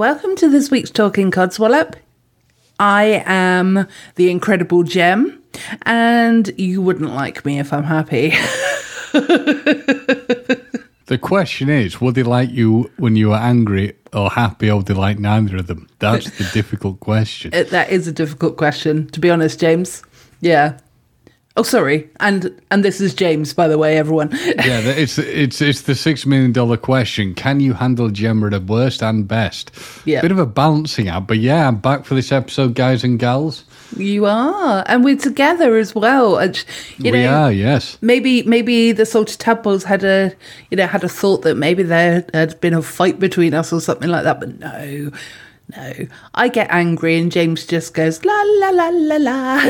Welcome to this week's Talking Codswallop. I am the incredible Gem, and you wouldn't like me if I'm happy. The question is, would they like you when you were angry or happy, or would they like neither of them? That's the difficult question. It, that is a difficult question, to be honest, James. Yeah. Oh, sorry, and and this is James, by the way, everyone. yeah, it's it's it's the six million dollar question. Can you handle Gemma at the worst and best? Yeah. Bit of a balancing act, but yeah, I'm back for this episode, guys and gals. you are, and we're together as well. Uh, and, you we know, are, yes. maybe maybe the salted tadpoles had a you know had a thought that maybe there had been a fight between us or something like that but no no i get angry and james just goes la la la la la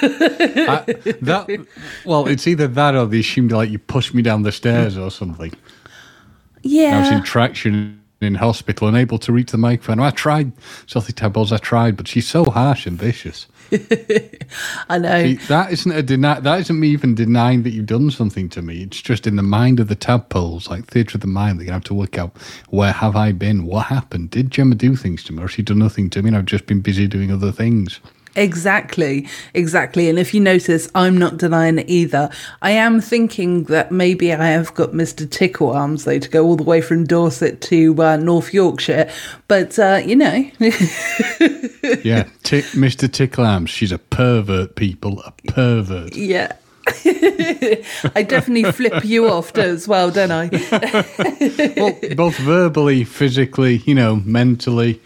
I, that well, it's either that or they assumed like you pushed me down the stairs or something. Yeah, I was in traction in hospital, unable to reach the microphone. I tried, Salty Tadpoles, I tried, but she's so harsh and vicious. i know See, that isn't a deny. That isn't me even denying that you've done something to me. It's just in the mind of the tadpoles, like theatre of the mind. They're gonna have to work out where have I been, what happened, did Gemma do things to me, or has she done nothing to me? And I've just been busy doing other things. Exactly exactly and if you notice i'm not denying it either i am thinking that maybe i have got mr tickle arms though to go all the way from dorset to uh, north yorkshire but uh, you know Yeah, Tick, Mr. Tickle Arms. She's a pervert, people, a pervert. Yeah. I definitely flip you off as well, don't I? well, both verbally, physically, you know, mentally.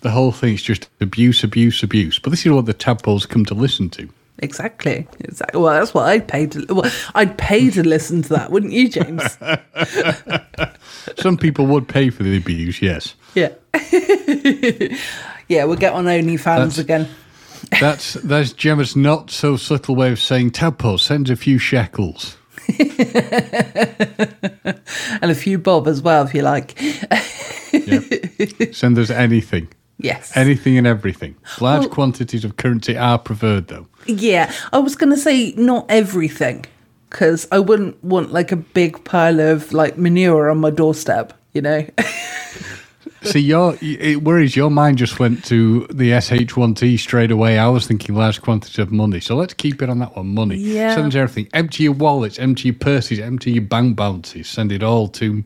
The whole thing is just abuse, abuse, abuse. But this is what the tadpoles come to listen to. Exactly. Exactly. Well, that's what I'd pay to. Well, I'd pay to listen to that, wouldn't you, James? Some people would pay for the abuse, yes. Yeah. yeah, we'll get on OnlyFans That's- again. That's that's Gemma's not so subtle way of saying tadpole sends a few shekels. And a few bob as well, if you like. Send us anything. Yes. Anything and everything. Large Well- quantities of currency are preferred though. yeah. I was going to say not everything, because I wouldn't want like a big pile of like manure on my doorstep, you know? See, your it worries your mind just went to the SH1T straight away. I was thinking large quantities of money, so let's keep it on that one. Money, Yeah. send everything. Empty your wallets, empty your purses, empty your bank balances. Send it all to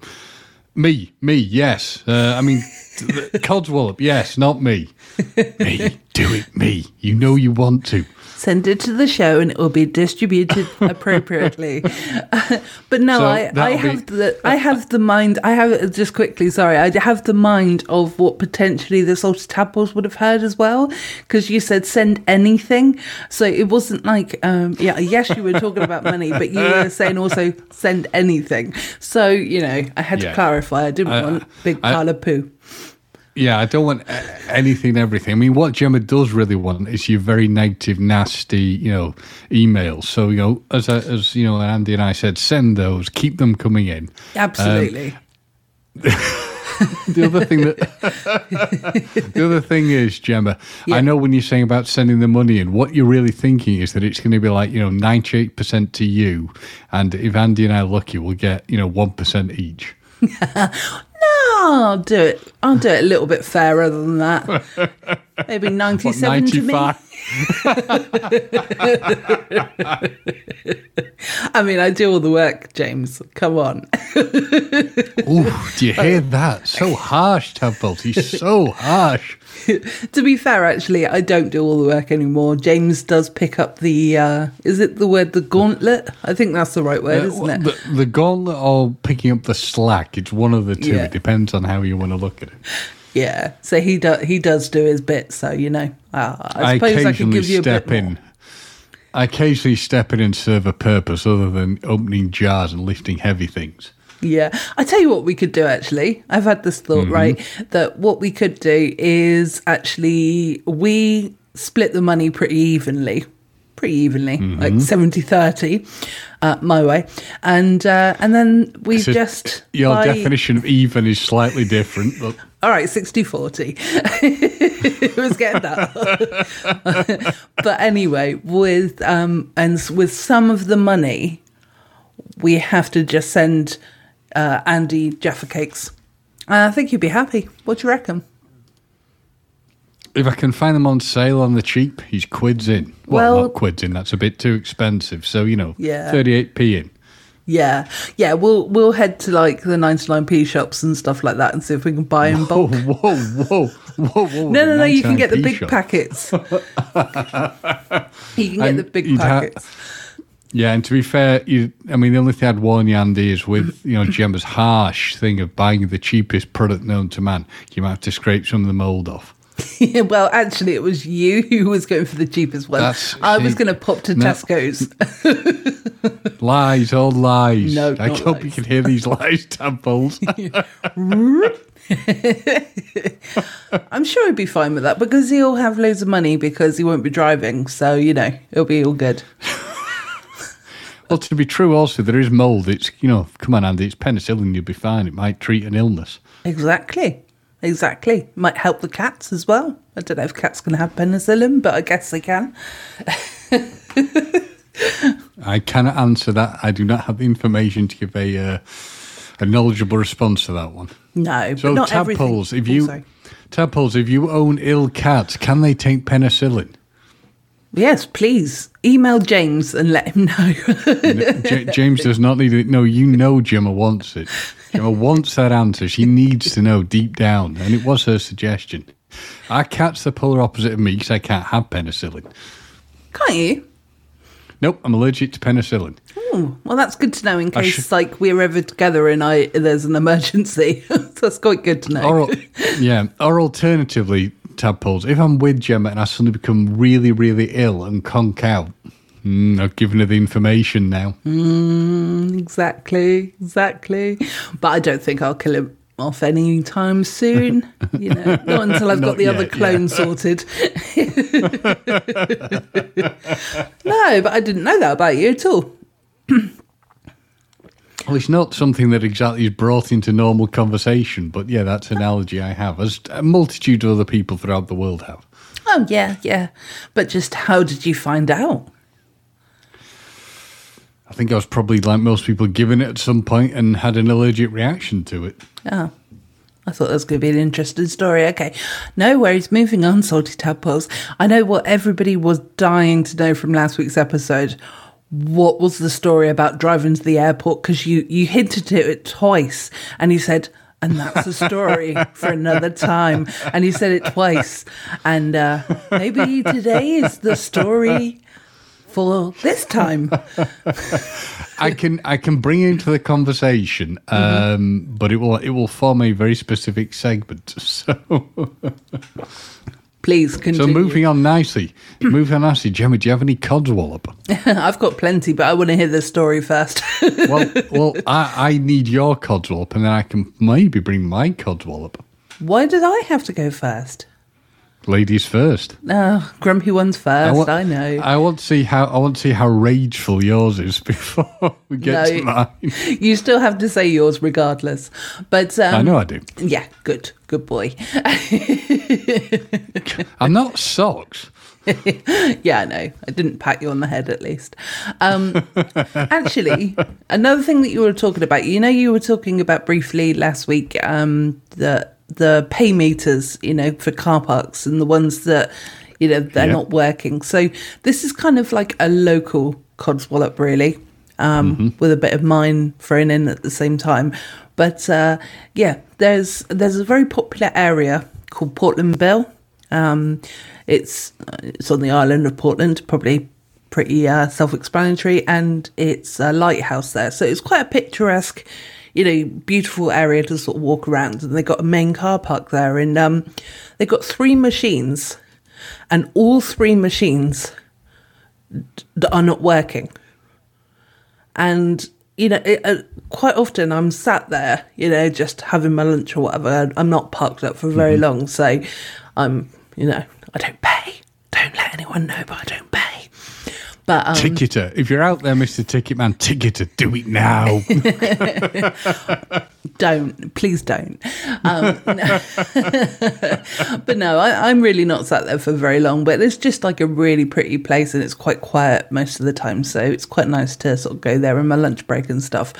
me. Me, yes. Uh, I mean, Codswallop, yes, not me. Me, do it. Me, you know you want to. Send it to the show and it will be distributed appropriately. but no, So I, I that'll be- have the I have the mind. I have just quickly. Sorry, I have the mind of what potentially the salted tadpoles would have heard as well, because you said send anything. So it wasn't like um, yeah, yes, you were talking about money, but you were saying also send anything. So you know, I had Yeah. to clarify. I didn't I- want big I- pile of poo. Yeah, I don't want a- anything, everything. I mean, what Gemma does really want is your very negative, nasty, you know, emails. So, you know, as I, as you know, Andy and I said, send those, keep them coming in. Absolutely. Um, the other thing that the other thing is, Gemma, Yeah. I know when you're saying about sending the money in, what you're really thinking is that it's going to be like you know, ninety eight percent to you, and if Andy and I are lucky, we'll get you know one percent each. I'll do it. I'll do it a little bit fairer than that. Maybe What, ninety-seven to me. I mean, I do all the work, James. Come on. Ooh, do you hear that? So harsh, Tadpole. He's so harsh. to be fair, actually, I don't do all the work anymore. James does pick up the. Uh, is it the word the gauntlet? I think that's the right word, Uh, isn't it? The, the gauntlet or picking up the slack, it's one of the two. Yeah. It depends on how you want to look at it. Yeah. So he does. He does do his bit. So you know, uh, I I, suppose I, could give you a step bit in. more. I occasionally step in and serve a purpose other than opening jars and lifting heavy things. Yeah. I tell you what we could do actually. I've had this thought, Mm-hmm. right? That what we could do is actually we split the money pretty evenly. Pretty evenly, Mm-hmm. like 70 30, uh, my way. And uh, and then we So just. Your buy- definition of even is slightly different, but All right, 60 40. it was getting that. but anyway, with um and with some of the money, we have to just send uh, Andy Jaffa cakes. And I think you'd be happy. What do you reckon? If I can find them on sale on the cheap, he's quids in. Well, Well- not quids in. That's a bit too expensive. So you know, Yeah. thirty-eight p in. Yeah, yeah. We'll we'll head to like the ninety nine p shops and stuff like that and see if we can buy in Whoa, bulk. whoa, whoa, whoa, whoa! No, no, no. You can get the big shop. packets. you can get And the big you'd ha- packets. Yeah, and to be fair, you, I mean, the only thing I'd warn you, Andy, is with you know Gemma's harsh thing of buying the cheapest product known to man, you might have to scrape some of the mold off. Yeah, well, actually, it was you who was going for the cheapest one. That's- I was going to pop to no. Tesco's. Lies, all lies. No, I hope you can hear these lies, tadpoles. I'm sure he'd be fine with that because he'll have loads of money because he won't be driving. So you know, it'll be all good. well, to be true, also there is mold. It's you know, come on, Andy, it's penicillin. You'll be fine. It might treat an illness. Exactly. Exactly. Might help the cats as well. I don't know if cats can have penicillin, but I guess they can. I cannot answer that. I do not have the information to give a uh, a knowledgeable response to that one. No, So but not everything. tadpoles, if you sorry. tadpoles, if you own ill cats, can they take penicillin? Yes, please email James and let him know. J- James does not need it. No, you know Gemma wants it. Gemma wants that answer. She needs to know deep down, and it was her suggestion. Our cat's the polar opposite of me because I can't have penicillin. Can't you? Nope, I'm allergic to penicillin. Oh, well, that's good to know in case should- like we're ever together and I there's an emergency. that's quite good to know. Or, yeah, or alternatively, tadpoles, if I'm with Gemma and I suddenly become really, really ill and conk out, mm, I've given her the information now. Exactly, exactly. But I don't think I'll kill him off any time soon. You know, not until I've got Not the other yet, clone sorted. no, but I didn't know that about you at all. Well, it's not something that exactly is brought into normal conversation, but yeah, that's an analogy I have, as a multitude of other people throughout the world have. Oh yeah, yeah. But just how did you find out? I think I was probably like most people given it at some point and had an allergic reaction to it. Oh. I thought that was going to be an interesting story. Okay. No worries. Moving on, Salty Tadpoles. I know what everybody was dying to know from last week's episode. What was the story about driving to the airport? Because you, you hinted at it twice and you said, and that's a story for another time. And you said it twice. And uh, maybe today is the story for this time. I can I can bring into the conversation, um, but it will it will form a very specific segment. So Please continue. so moving on nicely, moving on nicely. Gemma, do you have any codswallop? I've got plenty, but I want to hear the story first. well, well, I, I need your codswallop, and then I can maybe bring my codswallop. Why did I have to go first? Ladies first. Oh, grumpy ones first. want, I know. I want to see how I want to see how rageful yours is before we get No, to mine. you still have to say yours regardless. But um, I know I do. Yeah, good, good boy. I'm not socks. yeah, I know. I didn't pat you on the head at least. Um, actually, another thing that you were talking about, you know, you were talking about briefly last week um, the the pay meters, you know, for car parks and the ones that you know they're Yeah. not working. So this is kind of like a local codswallop, really, um, with a bit of mine thrown in at the same time. But uh, yeah, there's there's a very popular area called Portland Bill. Um, it's it's on the island of Portland, probably pretty uh, self-explanatory, and it's a lighthouse there, so it's quite a picturesque, you know, beautiful area to sort of walk around. And they've got a main car park there, and um, they got three machines, and all three machines d- are not working. And you know, it, uh, quite often I'm sat there, you know, just having my lunch or whatever. I'm not parked up for very long, so I'm, you know, I don't pay. Don't let anyone know, but I don't pay. But um, Ticketer. If you're out there, Mr. Ticketman, ticketer, do it now. don't please don't um, no. but no I, i'm really not sat there for very long but it's just like a really pretty place and it's quite quiet most of the time so it's quite nice to sort of go there in my lunch break and stuff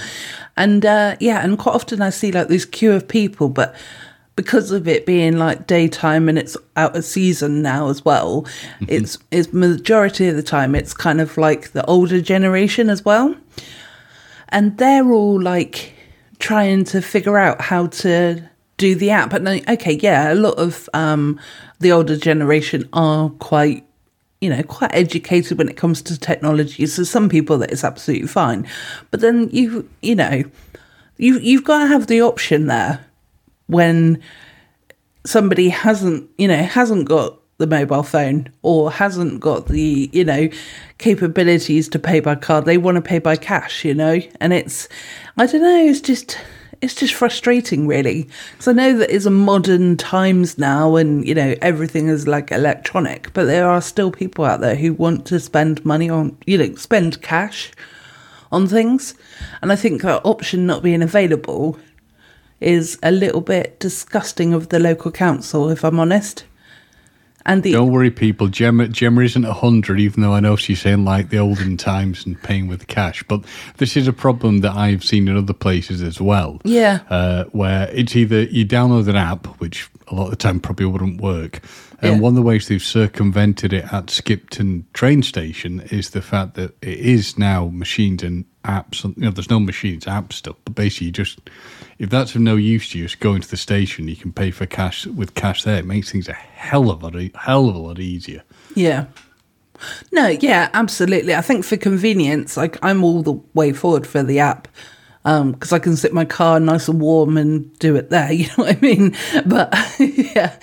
and uh, yeah and quite often i see like this queue of people but because of it being like daytime and it's out of season now as well, it's it's majority of the time it's kind of like the older generation as well. And they're all like trying to figure out how to do the app. And okay, yeah, a lot of um, the older generation are quite you know, quite educated when it comes to technology. So some people that is absolutely fine. But then you you know, you you've got to have the option there when somebody hasn't, you know, hasn't got the mobile phone or hasn't got the, you know, capabilities to pay by card. They want to pay by cash, you know? And it's I don't know, it's just it's just frustrating really because i know that it's a modern times now and you know everything is like electronic but there are still people out there who want to spend money on you know spend cash on things and i think that option not being available is a little bit disgusting of the local council if i'm honest and the Don't worry, people. Gemma, Gemma isn't a hundred, even though I know she's saying like the olden times and paying with cash. But this is a problem that I've seen in other places as well. Yeah. uh, where it's either you download an app, which a lot of the time probably wouldn't work, and Yeah. one of the ways they've circumvented it at Skipton train station is the fact that it is now machines and apps. You know, there's no machines, app stuff, but basically, you just if that's of no use to you, just go into the station. You can pay for cash with cash there. It makes things a hell of a hell of a lot easier. Yeah. No, yeah, absolutely. I think for convenience, like I'm all the way forward for the app because I can sit my car nice and warm and do it there. You know what I mean? But yeah,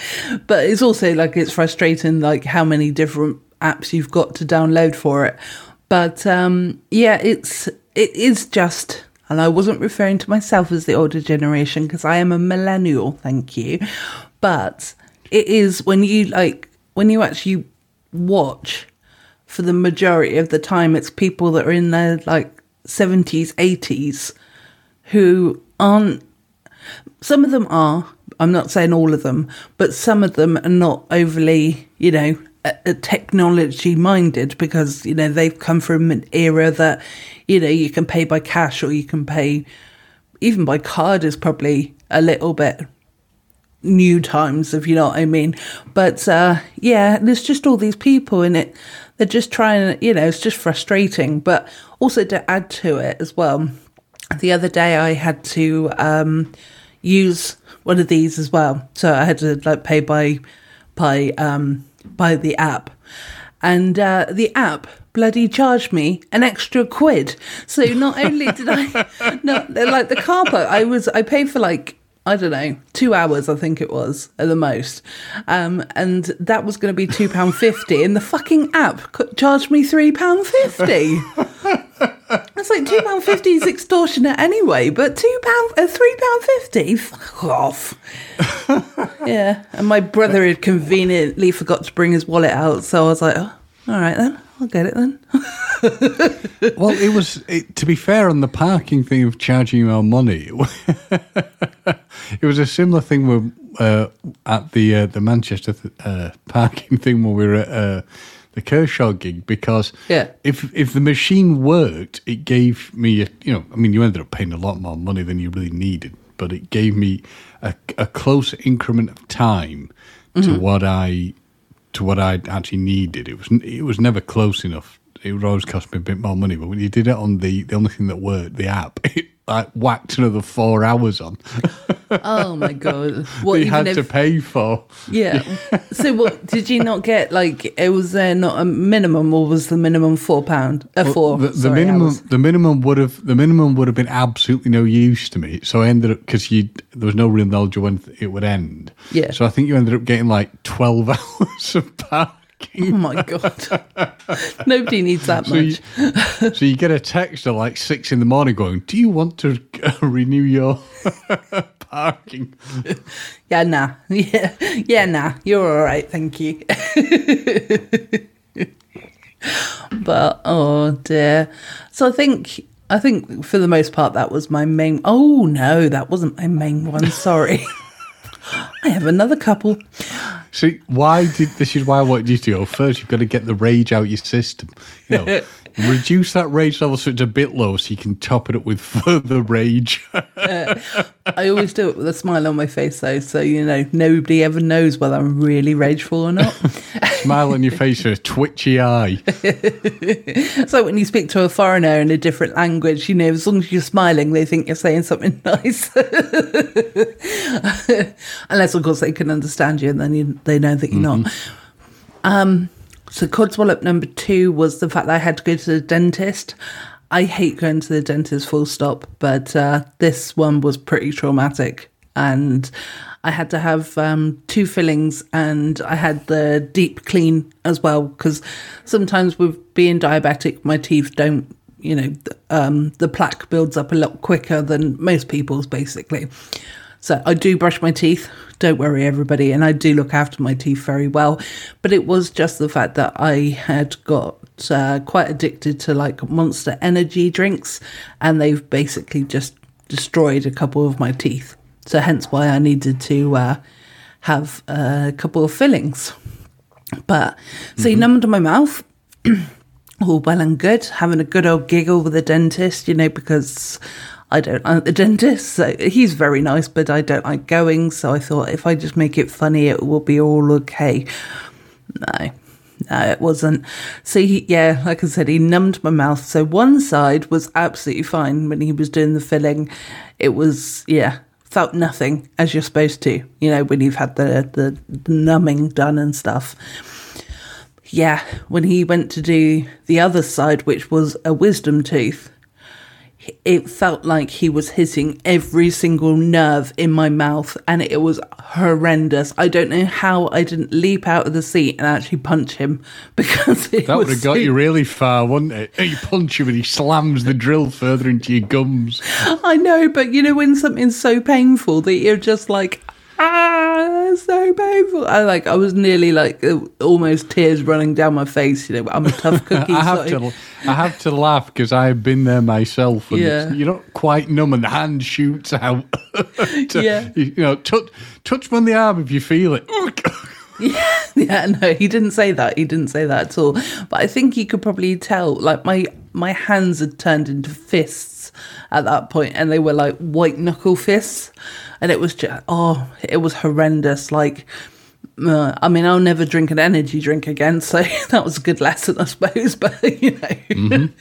but it's also like it's frustrating, like how many different apps you've got to download for it. But um, yeah, it's it is just. And I wasn't referring to myself as the older generation because I am a millennial, thank you. But it is when you like when you actually watch for the majority of the time it's people that are in their like 70s 80s who aren't some of them are i'm not saying all of them but some of them are not overly you know technology minded because you know they've come from an era that you know you can pay by cash or you can pay even by card is probably a little bit new times, if you know what I mean. But uh, yeah, there's just all these people in it. They're just trying, you know, it's just frustrating. But also to add to it as well, the other day I had to um, use one of these as well. So I had to like pay by by um, by the app, and uh, the app bloody charged me an extra quid. So not only did I, no, like the car park, I was I paid for like I don't know, two hours, I think it was at the most. Um, and that was going to be £2.50. And the fucking app charged me £3.50. It's like £2.50 is extortionate anyway, but £2, uh, £3.50? Fuck off. yeah. And my brother had conveniently forgot to bring his wallet out. So I was like, oh, all right then, I'll get it then. well, it was it, to be fair on the parking thing of charging you more money. it was a similar thing with uh, at the uh, the Manchester uh, parking thing when we were at uh, the Kershaw gig because Yeah. if if the machine worked, it gave me a, you know I mean you ended up paying a lot more money than you really needed, but it gave me a, a close increment of time to what I to what I actually needed. It was it was never close enough. It would always cost me a bit more money. But when you did it on the the only thing that worked, the app, it like whacked another four hours on Oh my God. What, you had if- to pay for. Yeah. so what did you not get? Like, it was there not a minimum, or was the minimum four pound? Uh, four. The, the sorry, minimum, hours. the minimum would have, the minimum would have been absolutely no use to me. So I ended up because you there was no real knowledge of when it would end. Yeah. So I think you ended up getting like twelve hours of parking. Oh my god! Nobody needs that So you, much. so you get a text at like six in the morning going, "Do you want to renew your parking?" Yeah, nah. Yeah, yeah, nah. You're all right, thank you. but oh dear. So I think I think for the most part that was my main. Oh no, that wasn't my main one. Sorry. I have another couple. See, why did this is why I wanted you to go first. You've got to get the rage out your system. You know, Reduce that rage level so it's a bit low so you can top it up with further rage. I always do it with a smile on my face, though, so you know nobody ever knows whether I'm really rageful or not. Smile on your face with a twitchy eye. so when you speak to a foreigner in a different language, you know, as long as you're smiling, they think you're saying something nice. Unless, of course, they can understand you, and then you, they know that you're not. Um, so codswallop number two was the fact that I had to go to the dentist. I hate going to the dentist, full stop, but uh, this one was pretty traumatic. And I had to have um, two fillings and I had the deep clean as well because sometimes with being diabetic, my teeth don't, you know, um, the plaque builds up a lot quicker than most people's basically. So I do brush my teeth. Don't worry, everybody. And I do look after my teeth very well. But it was just the fact that I had got uh, quite addicted to like monster energy drinks, and they've basically just destroyed a couple of my teeth. So hence why I needed to uh, have a couple of fillings. But so he numbed my mouth all well and good, having a good old giggle with the dentist, you know, because I don't like the dentist. So he's very nice, but I don't like going. So I thought if I just make it funny, it will be all okay. No, no, it wasn't. So he, yeah, like I said, he numbed my mouth. So one side was absolutely fine when he was doing the filling. It was, yeah, felt nothing as you're supposed to, you know, when you've had the, the, the numbing done and stuff yeah, when he went to do the other side, which was a wisdom tooth, it felt like he was hitting every single nerve in my mouth and it was horrendous. I don't know how I didn't leap out of the seat and actually punch him because it That would have got so- you really far, wouldn't it? You punch him and he slams the drill further into your gums. I know, but you know when something's so painful that you're just like, ah, so painful. I like, I was nearly like uh, almost tears running down my face. You know, I'm a tough cookie. I have so- to, I have to laugh because I've been there myself. And Yeah. you're not quite numb, and the hand shoots out. to- Yeah. you, know, touch touch me on the arm if you feel it. Yeah, yeah, no, he didn't say that. He didn't say that at all. But I think you could probably tell, like my my hands had turned into fists at that point, and they were like white knuckle fists, and it was just oh, it was horrendous. Like, uh, I mean, I'll never drink an energy drink again, so that was a good lesson, I suppose. But you know, and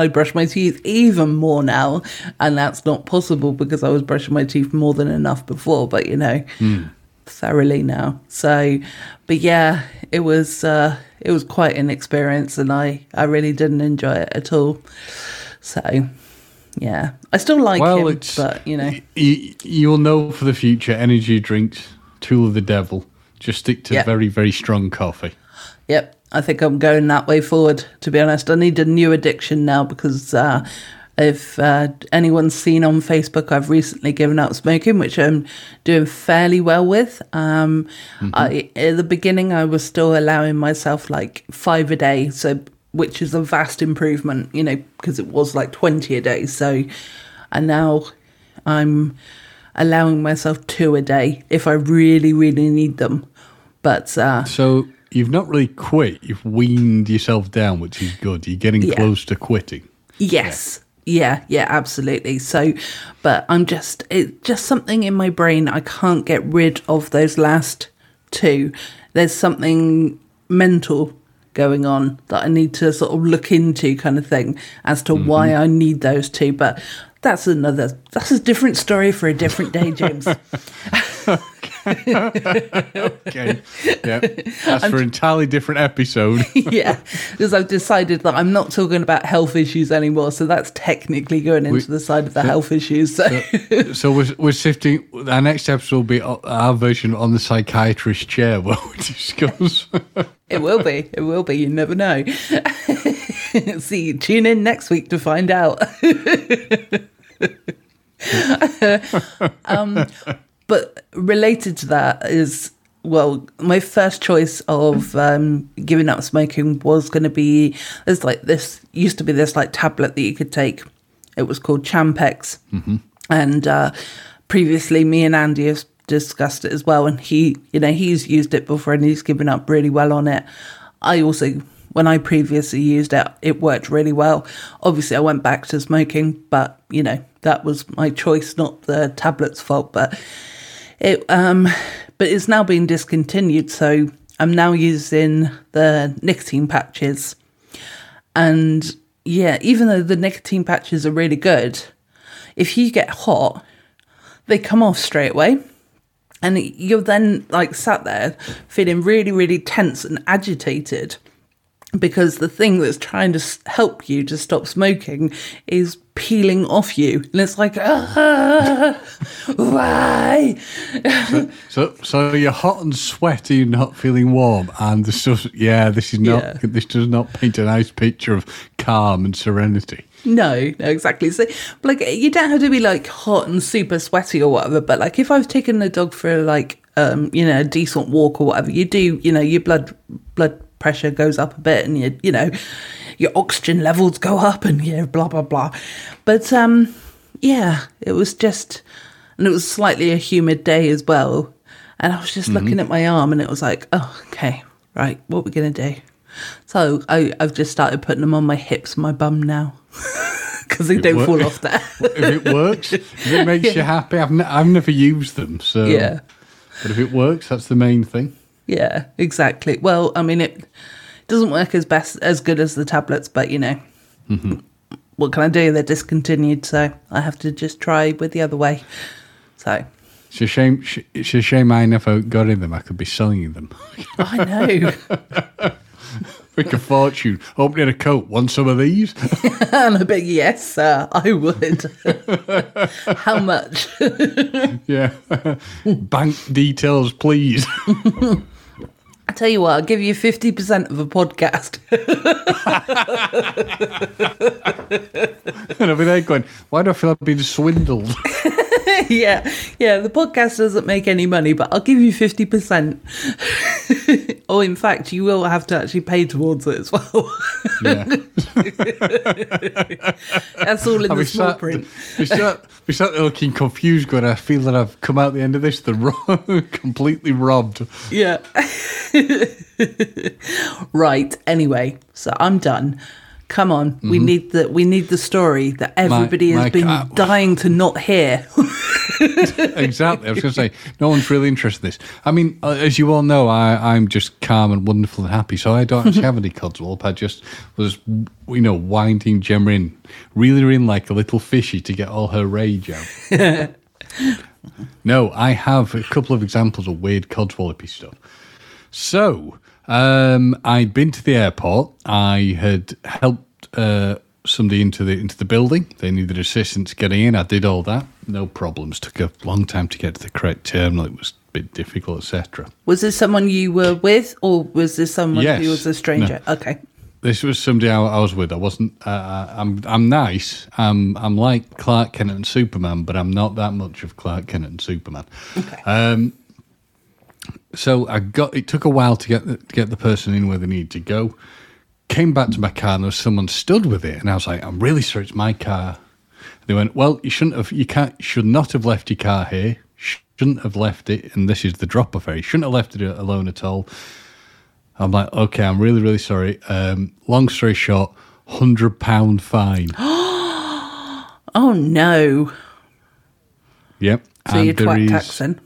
I brush my teeth even more now, and that's not possible because I was brushing my teeth more than enough before. But you know thoroughly now. So, but yeah, it was uh, it was quite an experience, and I I really didn't enjoy it at all. So, yeah, I still like Well, him, but you know, you, you'll know for the future. Energy drinks, tool of the devil. Just stick to Yeah. very very strong coffee. yep, I think I'm going that way forward. To be honest, I need a new addiction now because. Uh, if uh, anyone's seen on Facebook, I've recently given up smoking, which I'm doing fairly well with. Um, I, at the beginning, I was still allowing myself like five a day, so which is a vast improvement, you know, because it was like 20 a day. So, and now I'm allowing myself two a day if I really, really need them. But uh, So you've not really quit. You've weaned yourself down, which is good. You're getting Yeah. close to quitting. Yes. Yeah, yeah, absolutely. So, but I'm just, it's just something in my brain. I can't get rid of those last two. There's something mental going on that I need to sort of look into, kind of thing, as to why mm-hmm. I need those two. But that's another, that's a different story for a different day, James. Okay. yeah. That's for an entirely different episode. yeah, because I've decided that I'm not talking about health issues anymore. So that's technically going into the side of the health issues. So. so we're, we're sifting. Our next episode will be our version on the psychiatrist chair where we discuss. It will be. It will be. You never know. See, tune in next week to find out. um, but related to that is, well, my first choice of um, giving up smoking was going to be there's like this used to be this like tablet that you could take. It was called Champix, and uh, previously me and Andy have discussed it as well. And he, you know, he's used it before and he's given up really well on it. I also when I previously used it, it worked really well. Obviously, I went back to smoking, but you know that was my choice, not the tablet's fault. But it, um, but it's now been discontinued, so I'm now using the nicotine patches. And yeah, even though the nicotine patches are really good, if you get hot, they come off straight away. And you're then like sat there feeling really, really tense and agitated because the thing that's trying to help you to stop smoking is peeling off you. And it's like, ah, why? So, so you're hot and sweaty, not feeling warm, and this just yeah, this is not Yeah. this does not paint a nice picture of calm and serenity. No, no, exactly. So, like, you don't have to be like hot and super sweaty or whatever. But like, if I've taken the dog for like, um, you know, a decent walk or whatever, you do, you know, your blood blood pressure goes up a bit, and you, you know, your oxygen levels go up, and you know, blah blah blah. But um, yeah, it was just, and it was slightly a humid day as well, and I was just looking at my arm, and it was like, oh, okay, right, what are we gonna do? So I, I've just started putting them on my hips, and my bum now, because they don't wor- fall off there. If it works, if it makes you happy, I've, ne- I've never used them, so yeah, But if it works, that's the main thing. Yeah, exactly. Well, I mean, it doesn't work as best as good as the tablets, but you know, mm-hmm. what can I do? They're discontinued, so I have to just try with the other way. So It's a shame. It's a shame I never got in them. I could be selling them. I know, Make a fortune. Opening a coat. Want some of these? and a bet yes, sir, I would. How much? yeah. Bank details, please. I tell you what, I'll give you fifty percent of a podcast. and I'll be there going, why do I feel I've been swindled? yeah, yeah. The podcast doesn't make any money, but I'll give you fifty percent. or oh, in fact, you will have to actually pay towards it as well. yeah. That's all in I'll the small sat, print. be sat, be sat there looking confused, going, I feel that I've come out the end of this the wrong, completely robbed. Yeah. right. Anyway, so I'm done. Come on, we need the we need the story that everybody has my been cat- dying to not hear. exactly. I was going to say, no one's really interested in this. I mean, uh, as you all know, I, I'm just calm and wonderful and happy, so I don't actually have any codswallop. I just was, you know, winding Gemma in, reeling her in like a little fishy to get all her rage out. no, I have a couple of examples of weird codswallopy stuff. So, um, I'd been to the airport. I had helped uh, somebody into the into the building. They needed assistance getting in. I did all that, no problems. Took a long time to get to the correct terminal. It was a bit difficult, etc. was this someone you were with, or was this someone Yes. who was a stranger? Okay. This was somebody I, I was with. I wasn't. Uh, I'm. I'm nice. I'm. I'm like Clark Kent and Superman, but I'm not that much of Clark Kent and Superman. Okay. Um, so I got. It took a while to get the, to get the person in where they needed to go. Came back to my car and there was someone stood with it, and I was like, "I'm really sorry, it's my car." They went, "Well, you shouldn't have. You can't. Should not have left your car here. Shouldn't have left it. And this is the drop off area. You shouldn't have left it alone at all." I'm like, "Okay, I'm really, really sorry." Um, long story short, hundred pound fine. Oh no! yep. So And you're twat is- taxing.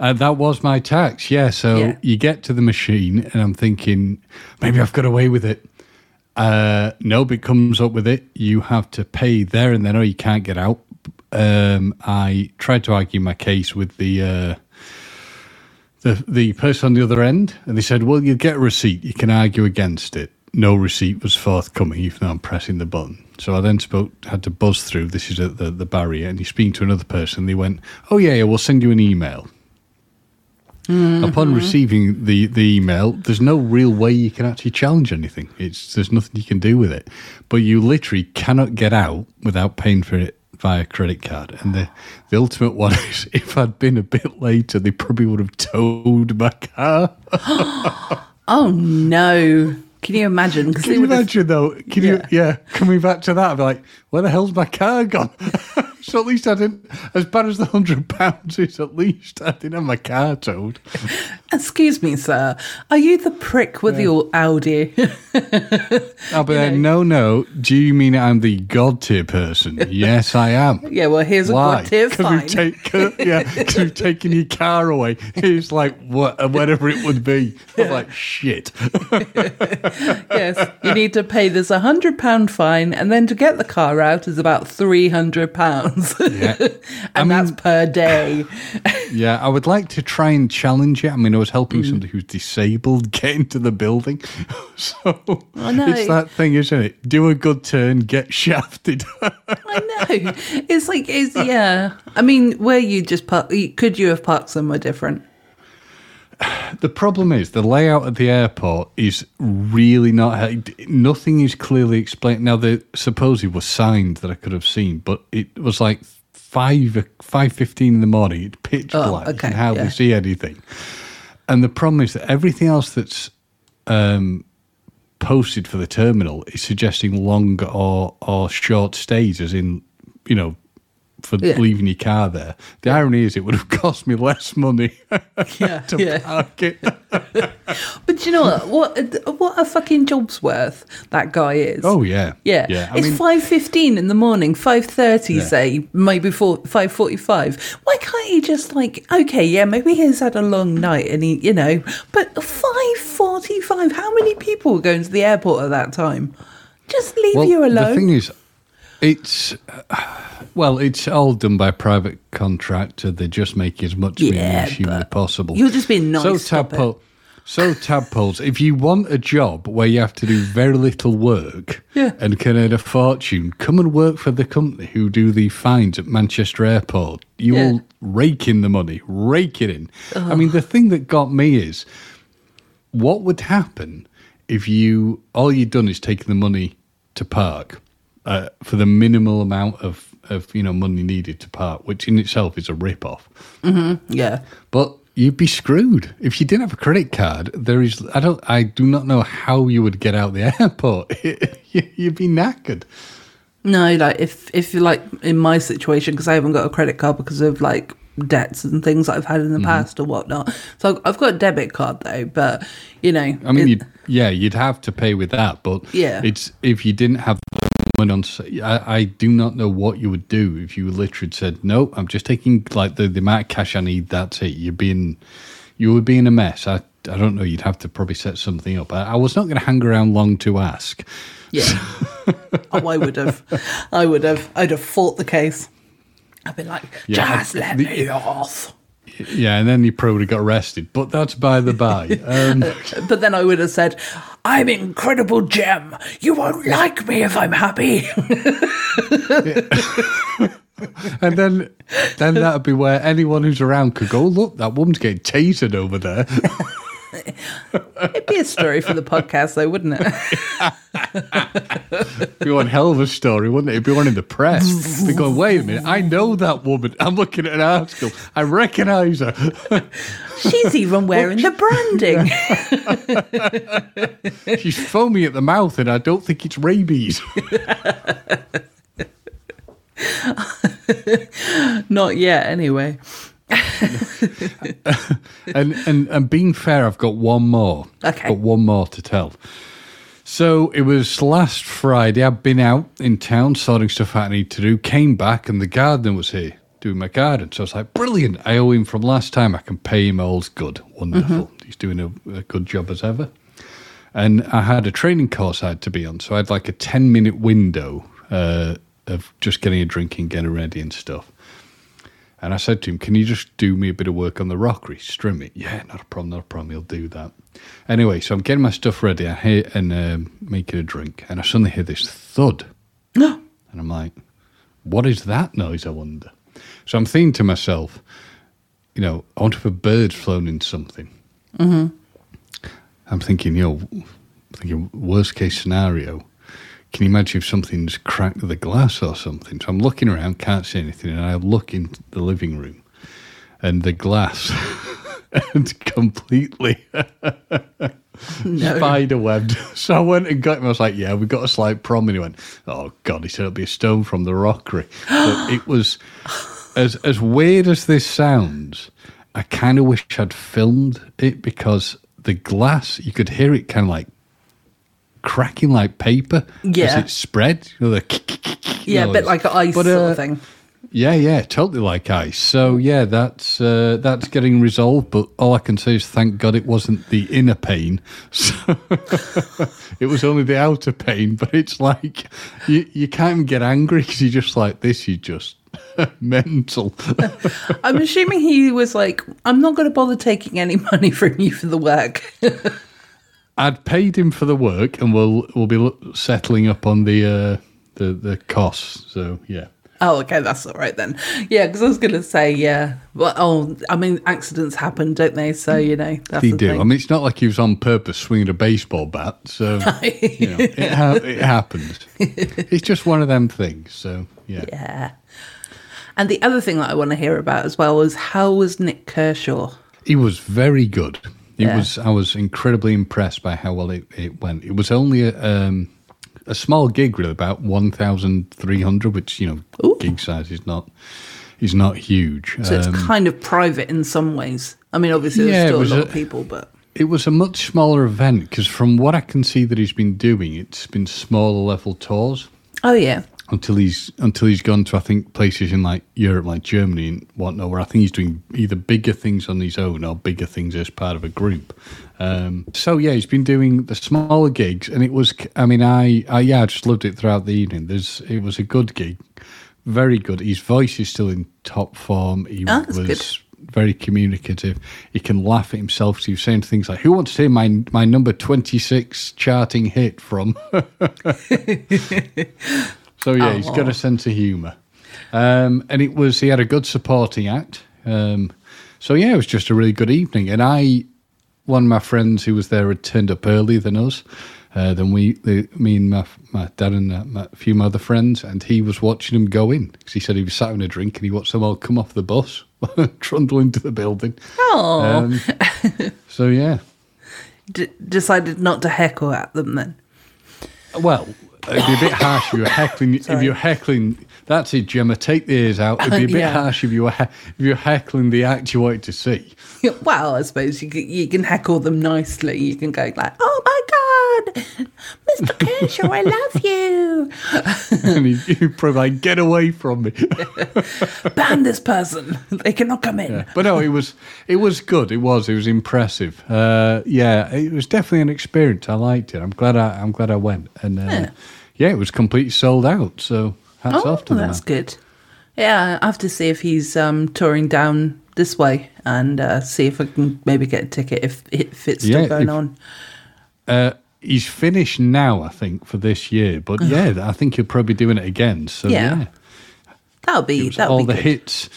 Uh, that was my tax, yeah. So Yeah. you get to the machine, and I'm thinking, maybe I've got away with it. Uh, nope, it comes up with it. You have to pay there and then, or you can't get out. Um, I tried to argue my case with the uh, the the person on the other end, and they said, "Well, you get a receipt. You can argue against it." No receipt was forthcoming, even though I'm pressing the button. So I then spoke, had to buzz through. This is at the, the barrier, and you're speaking to another person. They went, "Oh yeah, yeah, we'll send you an email." Mm-hmm. Upon mm-hmm. receiving the, the email, there's no real way you can actually challenge anything. It's there's nothing you can do with it. But you literally cannot get out without paying for it via credit card. And the the ultimate one is if I'd been a bit later, they probably would have towed my car. Oh no! Can you imagine? Can you imagine though? Can you Yeah. yeah, coming back to that, I'd be like, where the hell's my car gone? so at least I didn't, as bad as the hundred pounds is, at least I didn't have my car towed. Excuse me, sir. Are you the prick with your Audi? I'll be like, no, no. Do you mean I'm the god tier person? yes, I am. yeah, well, here's a god tier fine. we've, take, yeah, because we've taken your car away. It's like what, uh, whatever it would be. I'm like, shit. yes, you need to pay this a hundred pound fine, and then to get the car out is about three hundred pounds, Yeah. and I that's per day. Yeah, I would like to try and challenge it. I mean, I was helping Mm. somebody who's disabled get into the building. So I know. it's that thing, isn't it? Do a good turn, get shafted. I know. It's like, it's yeah. I mean, where you just park? Could you have parked somewhere different? the problem is the layout of the airport is really not. Nothing is clearly explained. Now, the supposedly was signed that I could have seen, but it was like five five fifteen in the morning. It's pitch Oh, black. you can hardly yeah. see anything. And the problem is that everything else that's um, posted for the terminal is suggesting long or or short stays, as in you know. For Yeah. leaving your car there, the irony is it would have cost me less money Yeah, to yeah. park it. But you know what? What what a fucking job's worth that guy is. Oh yeah, Yeah, yeah. I it's five fifteen in the morning, five thirty, Yeah. say maybe four, five forty-five. Why can't he just like okay, yeah, maybe he's had a long night and he, you know, but five forty-five. How many people were going to the airport at that time? Just leave well, you alone. the thing is, it's well, it's all done by private contractor. They just make as much money Yeah, as humanly possible. you're just being nice, So tadpole, so tadpoles. If you want a job where you have to do very little work Yeah. and can earn a fortune, come and work for the company who do the fines at Manchester Airport. You Yeah. will rake in the money, rake it in. I mean, the thing that got me is what would happen if you all you'd done is taken the money to park uh, for the minimal amount of, of you know money needed to park, which in itself is a rip off. yeah, But you'd be screwed if you didn't have a credit card. There is I don't I do not know how you would get out the airport. you'd be knackered. no, like if if you're like in my situation because I haven't got a credit card because of like debts and things that I've had Mm-hmm. in the past or whatnot. So I've got a debit card though, but you know, I mean, it- you'd, yeah, you'd have to pay with that, but Yeah. it's if you didn't have on. I, I do not know what you would do if you literally said, "No, I'm just taking like the, the amount of cash I need. That's it." You'd be in, you would be in a mess. I I don't know. You'd have to probably set something up. I, I was not going to hang around long to ask. Yeah. oh, I would have. I would have. I'd have fought the case. I'd be like, Yeah, just I- let the- me off. Yeah, and then you probably got arrested. But that's by the by. Um, But then I would have said, I'm incredible gem. You won't like me if I'm happy. and then then that'd be where anyone who's around could go. Oh, look, that woman's getting tasered over there. It'd be a story for the podcast, though, wouldn't it? It'd be one hell of a story, wouldn't it? It'd be one in the press. They're going, wait a minute, I know that woman. I'm looking at an article. I recognise her. She's even wearing the branding. She's foamy at the mouth, and I don't think it's rabies. Not yet, anyway. and, and and being fair, I've got one more. Okay. Got one more to tell. So it was last Friday. I'd been out in town sorting stuff out I need to do. Came back and the gardener was here doing my garden. So I was like, brilliant. I owe him from last time. I can pay him. All's good. Wonderful. He's doing a, a good job as ever. And I had a training course I had to be on. So I had like a 10 minute window uh, of just getting a drink and getting ready and stuff. And I said to him, Can you just do me a bit of work on the rockery? Strum it. Yeah, not a problem, not a problem. He'll do that. Anyway, so I'm getting my stuff ready I hear, and um, making a drink. And I suddenly hear this thud. and I'm like, What is that noise, I wonder? So I'm thinking to myself, You know, I wonder if a bird's flown into something. Mm-hmm. I'm thinking, you know, thinking worst case scenario. Can you imagine if something's cracked the glass or something? So I'm looking around, can't see anything, and I look in the living room, and the glass and completely No. spider webbed. So I went and got him. I was like, "Yeah, we got a slight problem." And he went, "Oh God!" He said, "It'll be a stone from the rockery." But it was as as weird as this sounds. I kind of wish I'd filmed it because the glass you could hear it kind of like cracking like paper as Yeah. it spread. You know, the Yeah, a bit like ice But, sort uh, of thing. Yeah, yeah, totally like ice. So yeah, that's uh, that's getting resolved. But all I can say is thank God it wasn't the inner pain. So it was only the outer pain. But it's like you you can't even get angry because you're just like this. You just mental. I'm assuming he was like, I'm not going to bother taking any money from you for the work. I'd paid him for the work, and we'll we'll be settling up on the uh, the the costs. So yeah. oh, okay, that's all right then. Yeah, because I was going to say, yeah. Well, oh, I mean, accidents happen, don't they? So, you know, that's They the do. thing. I mean, it's not like he was on purpose swinging a baseball bat. So you know, it, ha- it happens. It's just one of them things. So yeah. yeah. And the other thing that I want to hear about as well is how was Nik Kershaw? he was very good. It Yeah. was. I was incredibly impressed by how well it, it went. It was only a, um, a small gig, really, about one thousand three hundred, which you know, Ooh. gig size is not is not huge. So it's Um, kind of private in some ways. I mean, obviously, there's Yeah, still a lot a- of people, but It was a much smaller event because, from what I can see that he's been doing, it's been smaller level tours. oh, yeah. Until he's until he's gone to I think places in like Europe, like Germany and whatnot, where I think he's doing either bigger things on his own or bigger things as part of a group. Um, so yeah, he's been doing the smaller gigs, and it was. I mean, I, I yeah, I just loved it throughout the evening. There's it was a good gig, very good. His voice is still in top form. He that's was. good. Very communicative. He can laugh at himself. So he was saying things like, "Who wants to hear my my number twenty six charting hit from?" So yeah, he's got a sense of humour, um, and it was he had a good supporting act. Um, so yeah, it was just a really good evening. And I, one of my friends who was there had turned up earlier than us, uh, than we, the, me and my, my dad and uh, my, a few of my other friends, and he was watching them go in because he said he was sat having a drink and he watched them all come off the bus, trundle into the building. Oh, Um, so yeah, D- decided not to heckle at them then. Well, it'd be a bit harsh if you were heckling. if you're heckling, that's it, Gemma. Take the ears out. It'd be a bit Yeah. harsh if you were if you're heckling the act you wanted to see. Well, I suppose you can, you can heckle them nicely. You can go like, "Oh my god, Mr. Kershaw, I love you! and he'd probably get away from me. Ban this person. They cannot come in." but no, it was it was good. It was it was impressive. Uh, yeah, it was definitely an experience. I liked it. I'm glad I I'm glad I went. And uh, Yeah. Yeah. it was completely sold out. So hats Oh, off to the that's good. Yeah, I have to see if he's um, touring down this way and uh, see if I can maybe get a ticket if, if it's still Yeah, going if- on. Uh, he's finished now, I think, for this year. But yeah, I think he'll probably be doing it again. So Yeah. yeah. That'll be that'll all be the good. hits.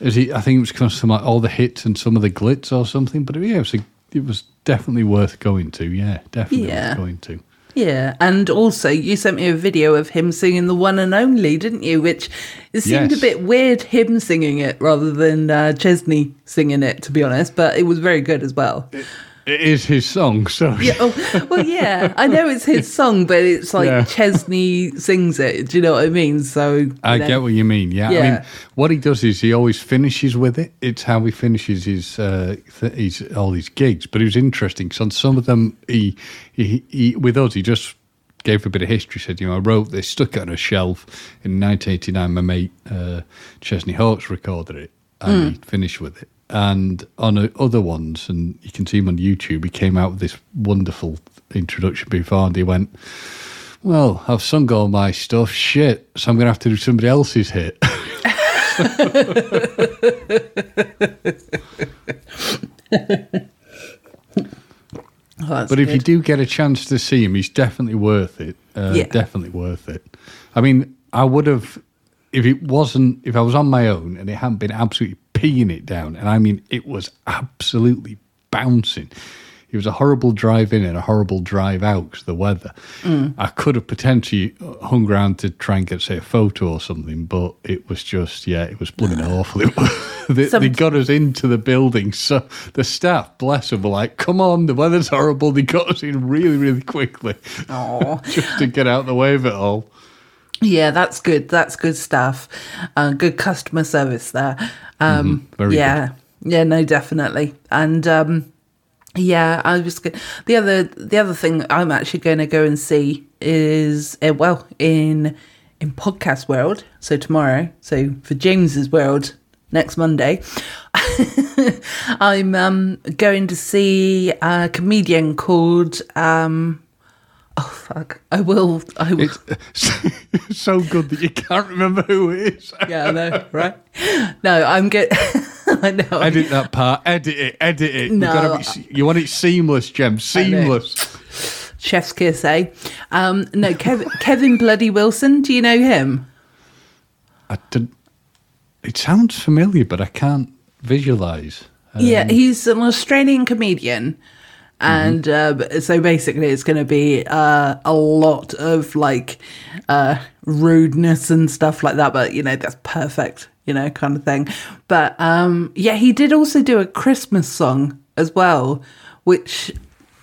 Is he? I think it was kind of some like all the hits and some of the glitz or something. But yeah, it was, a, it was definitely worth going to. Yeah, definitely Yeah. worth going to. Yeah, and also you sent me a video of him singing the one and only, didn't you? Which it seemed Yes. a bit weird him singing it rather than uh, Chesney singing it, to be honest. But it was very good as well. It is his song, so Yeah, oh, well, yeah, I know it's his song, but it's like Yeah. Chesney sings it. Do you know what I mean? So I know. get what you mean. Yeah. I mean, what he does is he always finishes with it. It's how he finishes his uh, th- his all his gigs. But it was interesting because on some of them, he, he he with us he just gave a bit of history. Said, you know, I wrote this, stuck it on a shelf in 1989. My mate uh, Chesney Hawkes recorded it, and he finished with it. And on other ones, and you can see him on YouTube, he came out with this wonderful introduction before, and he went. Well, I've sung all my stuff. Shit. So I'm going to have to do somebody else's hit. Oh, but if you do get a chance to see him, he's definitely worth it. Uh, Yeah. Definitely worth it. I mean, I would have, if it wasn't, if I was on my own and it hadn't been absolutely peeing it down, and I mean, it was absolutely bouncing. it was a horrible drive in and a horrible drive out because the weather. Mm. I could have potentially hung around to try and get say a photo or something, but it was just yeah, it was blooming awful. It was, they, Some- they got us into the building, so the staff, bless them, were like, "Come on, the weather's horrible." They got us in really, really quickly just to get out of the way of it all. Yeah, that's good. That's good stuff. Uh, good customer service there. Um, Mm-hmm. yeah, yeah, no, definitely. And um, yeah, I was go- the other the other thing I'm actually going to go and see is uh, well in in podcast world. So tomorrow, so for James's world next Monday. I'm um, going to see a comedian called um, oh fuck I will I will It's so good that you can't remember who it is. yeah I know right no I'm good I know Edit that part. Edit it. Edit it. No. Be, you want it seamless, Gem. Seamless. chef's kiss eh um, no Kev, Kevin Bloody Wilson do you know him I did, it sounds familiar, but I can't visualize. yeah he's an Australian comedian and uh, so basically it's going to be uh, a lot of like uh, rudeness and stuff like that but you know that's perfect you know kind of thing. But um, yeah he did also do a christmas song as well which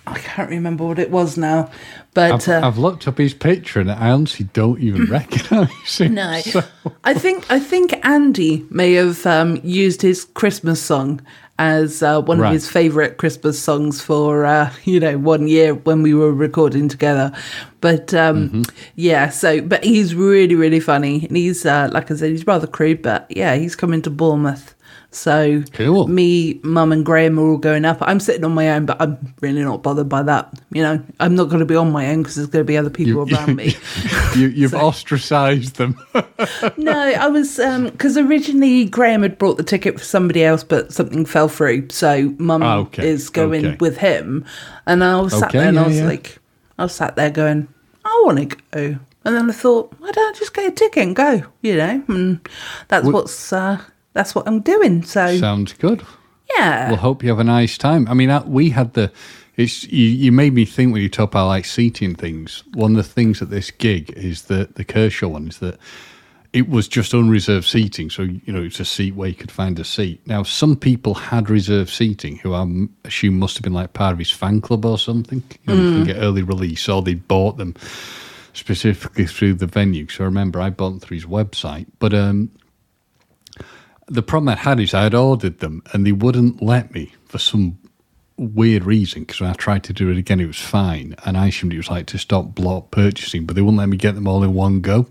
i can't remember what it was now but I've, uh, I've looked up his picture and I honestly don't even recognise him. no, So- I think I think Andy may have um, used his Christmas song as uh, one Right. of his favourite Christmas songs for uh, you know one year when we were recording together. But um, Mm-hmm. yeah, so but he's really really funny, and he's uh, like I said, he's rather crude, but yeah, he's coming to Bournemouth. So Cool. me, Mum, and Graham are all going up. I'm sitting on my own, but I'm really not bothered by that. You know, I'm not going to be on my own because there's going to be other people You- around me. you, you've ostracised them. No, I was because originally Graham had brought the ticket for somebody else, but something fell through. So Mum Ah, okay, is going okay. with him, and I was sat Okay, there and I was yeah. like, I was sat there going, I want to go, and then I thought, why don't I just get a ticket and go? You know, and that's Well- what's uh, that's what I'm doing. So Sounds good. yeah, Well, hope you have a nice time. I mean, uh, we had the. It's you, you made me think when you talk about like seating things. One of the things at this gig is that the Kershaw one is that it was just unreserved seating. So you know, it's a seat where you could find a seat. Now, some people had reserved seating who I assume must have been like part of his fan club or something. You know, you can get early release, or they bought them specifically through the venue. So I remember I bought them through his website, but um, the problem I had is I had ordered them and they wouldn't let me for some weird reason because when I tried to do it again, it was fine. And I assumed it was like to stop block purchasing, but they wouldn't let me get them all in one go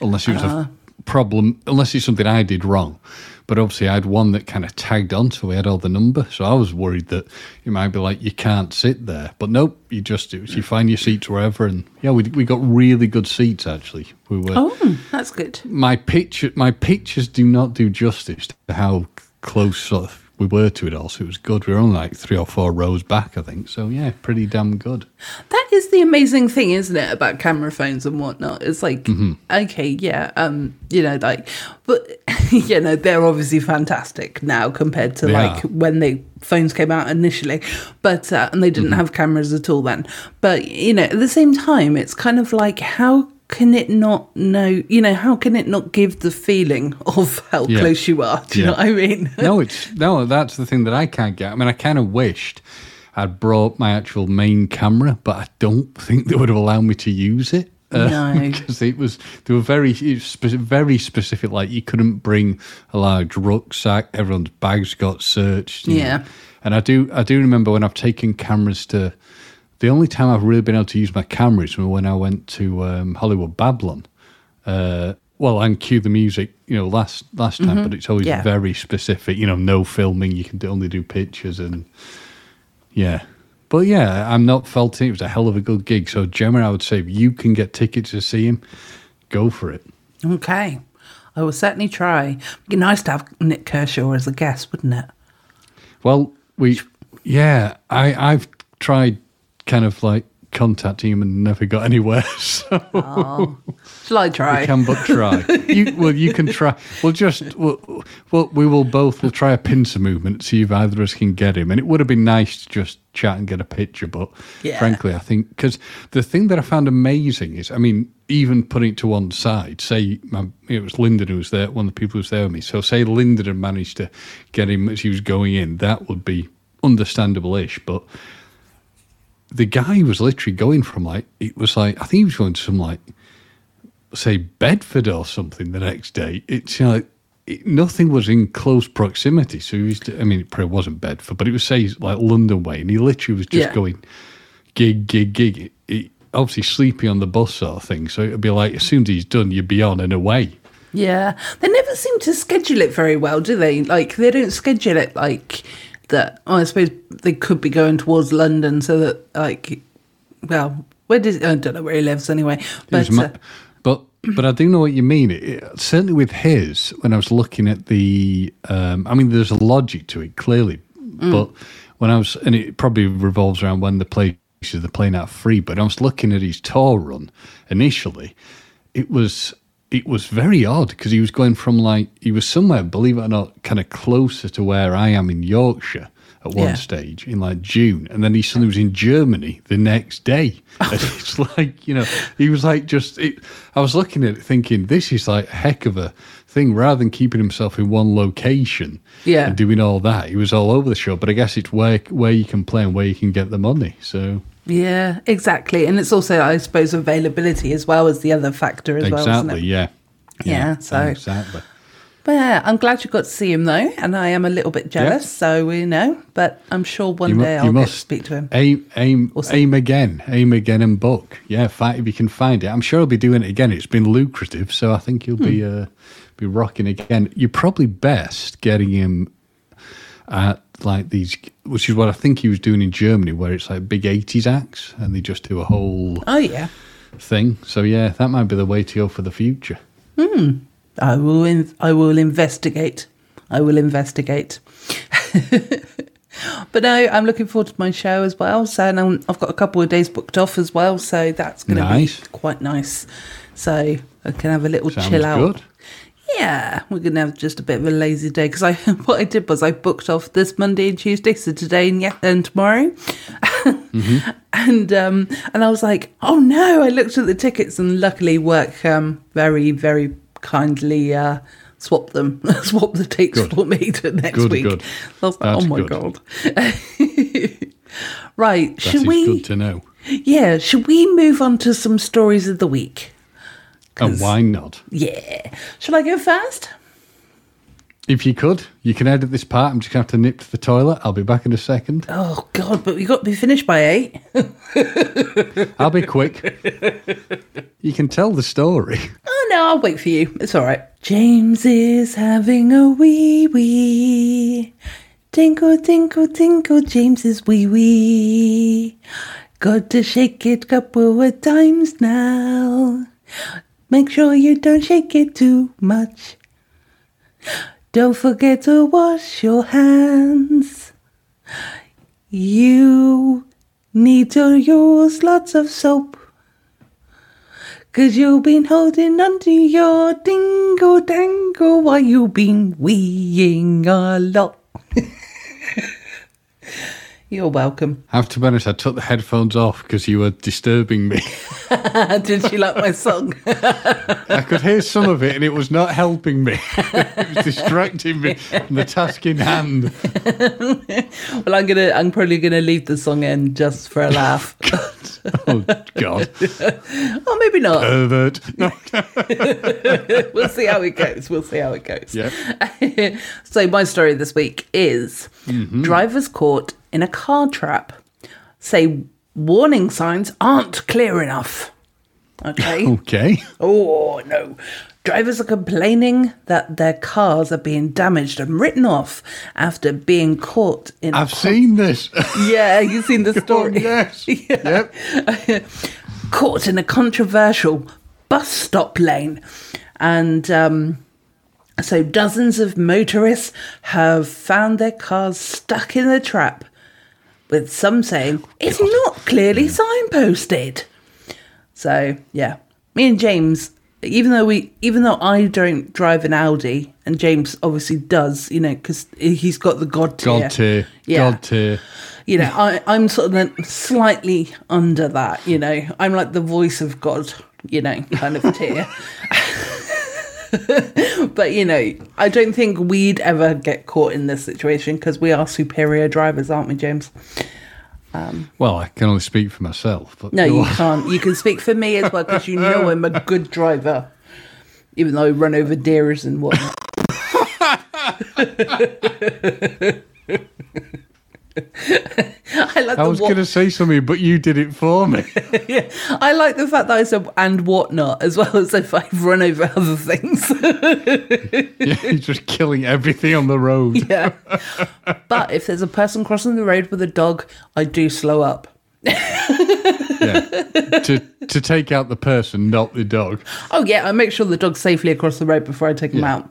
unless it was a uh-huh. problem, unless it's something I did wrong. But obviously, I had one that kind of tagged on, so we had all the number. So I was worried that it might be like you can't sit there, but nope, you just do. So you find your seats wherever, and yeah, we we got really good seats actually. We were oh, that's good. my picture my pictures do not do justice to how close sort of we were to it all. So it was good. We were only like three or four rows back, I think. So yeah, pretty damn good. That is the amazing thing, isn't it, about camera phones and whatnot? It's like, Mm-hmm. okay, yeah, um, you know, like, but you know, they're obviously fantastic now compared to They like are. when the phones came out initially, but uh, and they didn't Mm-hmm. have cameras at all then. But you know, at the same time, it's kind of like how. Can it not know? You know, how can it not give the feeling of how Yeah. close you are? Do you Yeah. know what I mean? no, it's no. That's the thing that I can't get. I mean, I kind of wished I'd brought my actual main camera, but I don't think they would have allowed me to use it. Uh, No. because it was they were very it was speci- very specific. Like you couldn't bring a large rucksack. Everyone's bags got searched. you know. Yeah. And I do I do remember when I've taken cameras to. The only time I've really been able to use my camera is when I went to um, Hollywood Babylon. Uh, well, and cue the music, you know, last last time, but it's always Yeah. very specific. You know, no filming. You can only do pictures and yeah. But yeah, I'm not faulting. It was a hell of a good gig. So Gemma, I would say if you can get tickets to see him, go for it. Okay, I will certainly try. It'd be nice to have Nik Kershaw as a guest, wouldn't it? Well, we yeah, I I've tried kind of like contacting him and never got anywhere. So Oh. Shall I try? we can but try. you, well, you can try. We'll just, we'll, well, we will both, we'll try a pincer movement, see if either of us can get him. And it would have been nice to just chat and get a picture. But Yeah. frankly, I think, because the thing that I found amazing is, I mean, even putting it to one side, say my, it was Lyndon who was there, one of the people who was there with me. So say Lyndon had managed to get him as he was going in, that would be understandable ish. But the guy was literally going from like, it was like, I think he was going to some like, say Bedford or something the next day. It's like it, nothing was in close proximity. So he was, I mean, it probably wasn't Bedford, but it was say like London way, and he literally was just Yeah. going gig, gig, gig. It, it, obviously sleeping on the bus sort of thing. So it'd be like as soon as he's done, you'd be on and away. Yeah, they never seem to schedule it very well, do they? Like they don't schedule it like that. Oh, I suppose they could be going towards London, so that like, well, where does I don't know where he lives anyway. But uh, but but I do know what you mean. It, certainly with his, when I was looking at the, um, I mean, there's a logic to it clearly, but when I was, and it probably revolves around when the places they're playing out free. But I was looking at his tour run initially. It was it was very odd because he was going from like he was somewhere, believe it or not, kind of closer to where I am in Yorkshire at one Yeah. stage in like June, and then he suddenly was in Germany the next day. And it's like you know, he was like just. It, I was looking at it thinking, this is like a heck of a thing. Rather than keeping himself in one location, Yeah. and doing all that, he was all over the show. But I guess it's where where you can play and where you can get the money. So yeah, exactly, and it's also, I suppose, availability as well as the other factor as well. Isn't exactly, it? yeah, Yeah, so- exactly. But yeah, I'm glad you got to see him though, and I am a little bit jealous. So we know, but I'm sure one You day you I'll get to must speak to him. Aim, aim, aim again, aim again, and book. Yeah, fight if you can find it. I'm sure he'll be doing it again. It's been lucrative, so I think he'll be Hmm. uh, be rocking again. You're probably best getting him at like these, which is what I think he was doing in Germany, where it's like big '80s acts, and they just do a whole Oh yeah, thing. So yeah, that might be the way to go for the future. Hmm. I will. In, I will investigate. I will investigate. but no, I'm looking forward to my show as well. So now I've got a couple of days booked off as well. So that's going to Nice. be quite nice. So I can have a little Sounds chill out. good. Yeah, we're gonna have just a bit of a lazy day because I what I did was I booked off this Monday and Tuesday, so today and yeah, and tomorrow, and um and I was like, oh no! I looked at the tickets and luckily work um very very kindly uh swapped them, swapped the dates Good. for me to next Good, week. good. I was like, That's oh my god! right, That should we? good to know. Yeah, should we move on to some stories of the week? And why not? Yeah, shall I go first? If you could, you can edit this part. I'm just going to have to nip to the toilet. I'll be back in a second. Oh God, but we've got to be finished by eight. I'll be quick. you can tell the story. Oh no, I'll wait for you. It's all right. James is having a wee wee. Tinkle, tinkle, tinkle, James's wee wee. Got to shake it couple of times now. Make sure you don't shake it too much. Don't forget to wash your hands. You need to use lots of soap. Cause you've been holding onto your dingle dangle while you've been weeing a lot. You're welcome. I have to be honest, I took the headphones off because you were disturbing me. Did you like my song? I could hear some of it and it was not helping me. it was distracting me from the task in hand. well, I'm gonna. I'm probably gonna leave the song in just for a laugh. Oh, God. or maybe not. Pervert. No. we'll see how it goes. We'll see how it goes. Yeah. so my story this week is Mm-hmm. drivers caught in a car trap say warning signs aren't clear enough. Okay. Okay. oh no. Drivers are complaining that their cars are being damaged and written off after being caught in I've seen this. Yeah, you've seen the Oh, story. yes. Yeah. Yep. caught in a controversial bus stop lane. And um, so dozens of motorists have found their cars stuck in the trap with some saying it's not clearly mm. signposted. So yeah, me and James, even though we, even though I don't drive an Audi, and James obviously does, you know, because he's got the God tier. God tier. Yeah. God tier. You know, I, I'm sort of slightly under that. You know, I'm like the voice of God. You know, kind of tier. but you know, I don't think we'd ever get caught in this situation because we are superior drivers, aren't we, James? Um, well, I can only speak for myself. But No, you can't. You can speak for me as well because you know I'm a good driver, even though I run over deers and whatnot. I like I was what- going to say something, but you did it for me. I like the fact that I said and whatnot as well as if I've run over other things. Yeah, You're just killing everything on the road. yeah. But if there's a person crossing the road with a dog, I do slow up. Yeah. to to take out the person, not the dog. Oh yeah, I make sure the dog's safely across the road before I take him Yeah. out.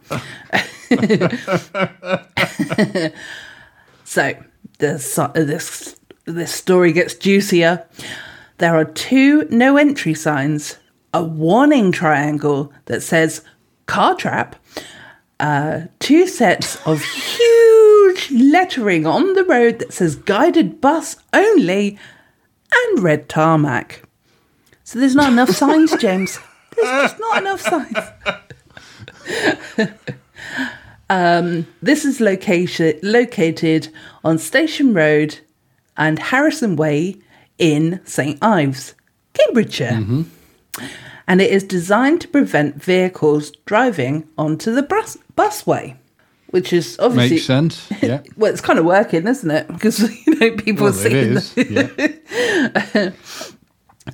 so this this this story gets juicier. There are two no entry signs, a warning triangle that says car trap, uh, two sets of huge lettering on the road that says guided bus only, and red tarmac. So there's not enough signs, James. There's just not enough signs. um, this is location, located on Station Road and Harrison Way in St Ives, Cambridgeshire. And it is designed to prevent vehicles driving onto the bus- busway, which is obviously Makes sense. Yeah. well, it's kind of working, isn't it? Because you know people Well, are seeing the, Yeah.